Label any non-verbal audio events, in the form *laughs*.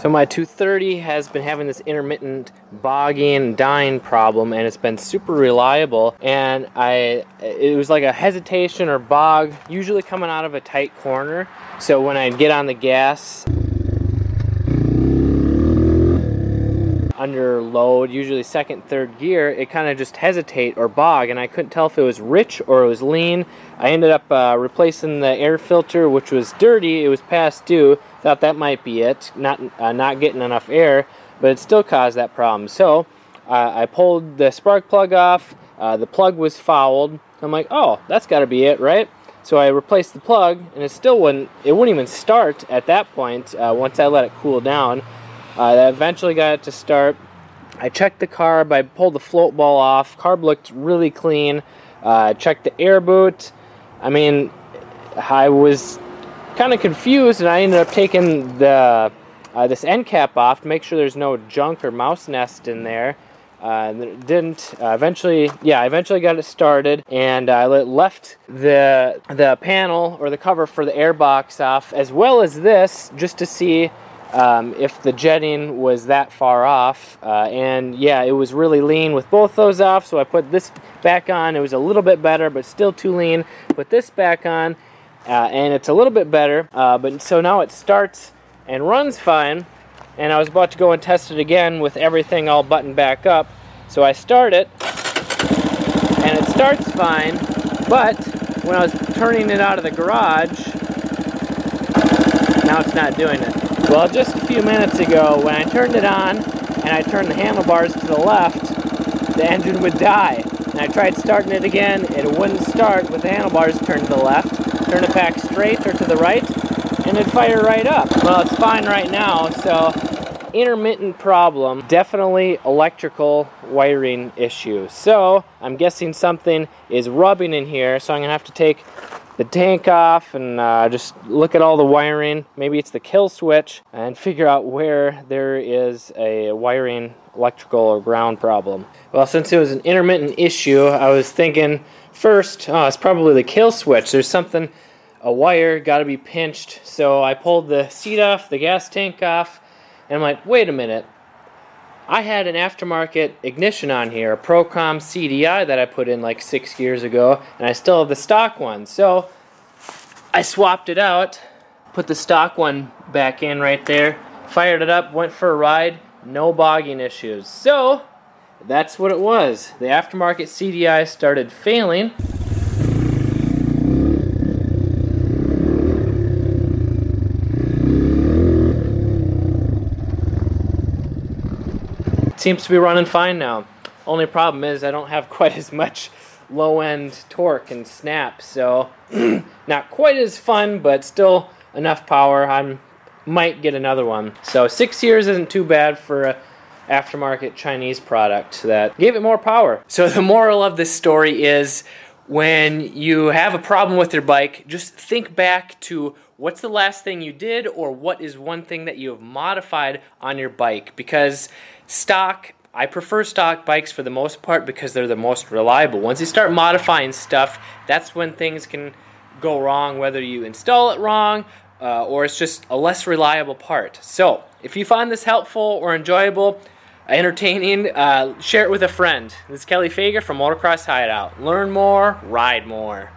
So my 230 has been having this intermittent bogging and dying problem and it's been super reliable and I it was like a hesitation or bog usually coming out of a tight corner. So when I get on the gas under load, usually second, third gear, it kind of just hesitate or bog, and I couldn't tell if it was rich or it was lean. I ended up uh, replacing the air filter, which was dirty. It was past due. Thought that might be it, not uh, not getting enough air, but it still caused that problem. So uh, I pulled the spark plug off. Uh, the plug was fouled. I'm like, oh, that's got to be it, right? So I replaced the plug, and it still wouldn't. It wouldn't even start at that point. Uh, once I let it cool down. I eventually got it to start. I checked the carb. I pulled the float bowl off. Carb looked really clean. Uh, checked the air boot. I mean, I was kind of confused, and I ended up taking the uh, this end cap off to make sure there's no junk or mouse nest in there. Uh, didn't uh, eventually yeah I eventually got it started and I left the the panel or the cover for the air box off as well as this just to see um, if the jetting was that far off. Uh, and yeah, it was really lean with both those off, so I put this back on. It was a little bit better, but still too lean. Put this back on, uh, and it's a little bit better. Uh, but so now it starts and runs fine. And I was about to go and test it again with everything all buttoned back up. So I start it, and it starts fine. But when I was turning it out of the garage, now it's not doing it. Well, just a few minutes ago, when I turned it on and I turned the handlebars to the left, the engine would die. And I tried starting it again, it wouldn't start with the handlebars turned to the left. Turn it back straight or to the right, and it'd fire right up. Well, it's fine right now, so intermittent problem, definitely electrical wiring issue. So I'm guessing something is rubbing in here, so I'm gonna have to take the tank off and uh, just look at all the wiring. Maybe it's the kill switch and figure out where there is a wiring electrical or ground problem. Well, since it was an intermittent issue, I was thinking first, oh, it's probably the kill switch. There's something, a wire got to be pinched. So I pulled the seat off, the gas tank off, and I'm like, wait a minute. I had an aftermarket ignition on here, a Procom CDI that I put in like six years ago, and I still have the stock one. So I swapped it out, put the stock one back in right there, fired it up, went for a ride, no bogging issues. So that's what it was. The aftermarket CDI started failing. Seems to be running fine now. Only problem is I don't have *laughs* quite as much low end torque and snap, so *clears throat* not quite as fun, but still enough power. I might get another one. So six years isn't too bad for a aftermarket Chinese product that gave it more power. *laughs* So the moral of this story is when you have a problem with your bike, just think back to what's the last thing you did or what is one thing that you have modified on your bike because stock I prefer stock bikes for the most part because they're the most reliable. Once you start modifying stuff, that's when things can go wrong, whether you install it wrong uh, or it's just a less reliable part. So, if you find this helpful or enjoyable, entertaining, uh, share it with a friend. This is Kelley Fager from Motocross Hideout. Learn more, ride more.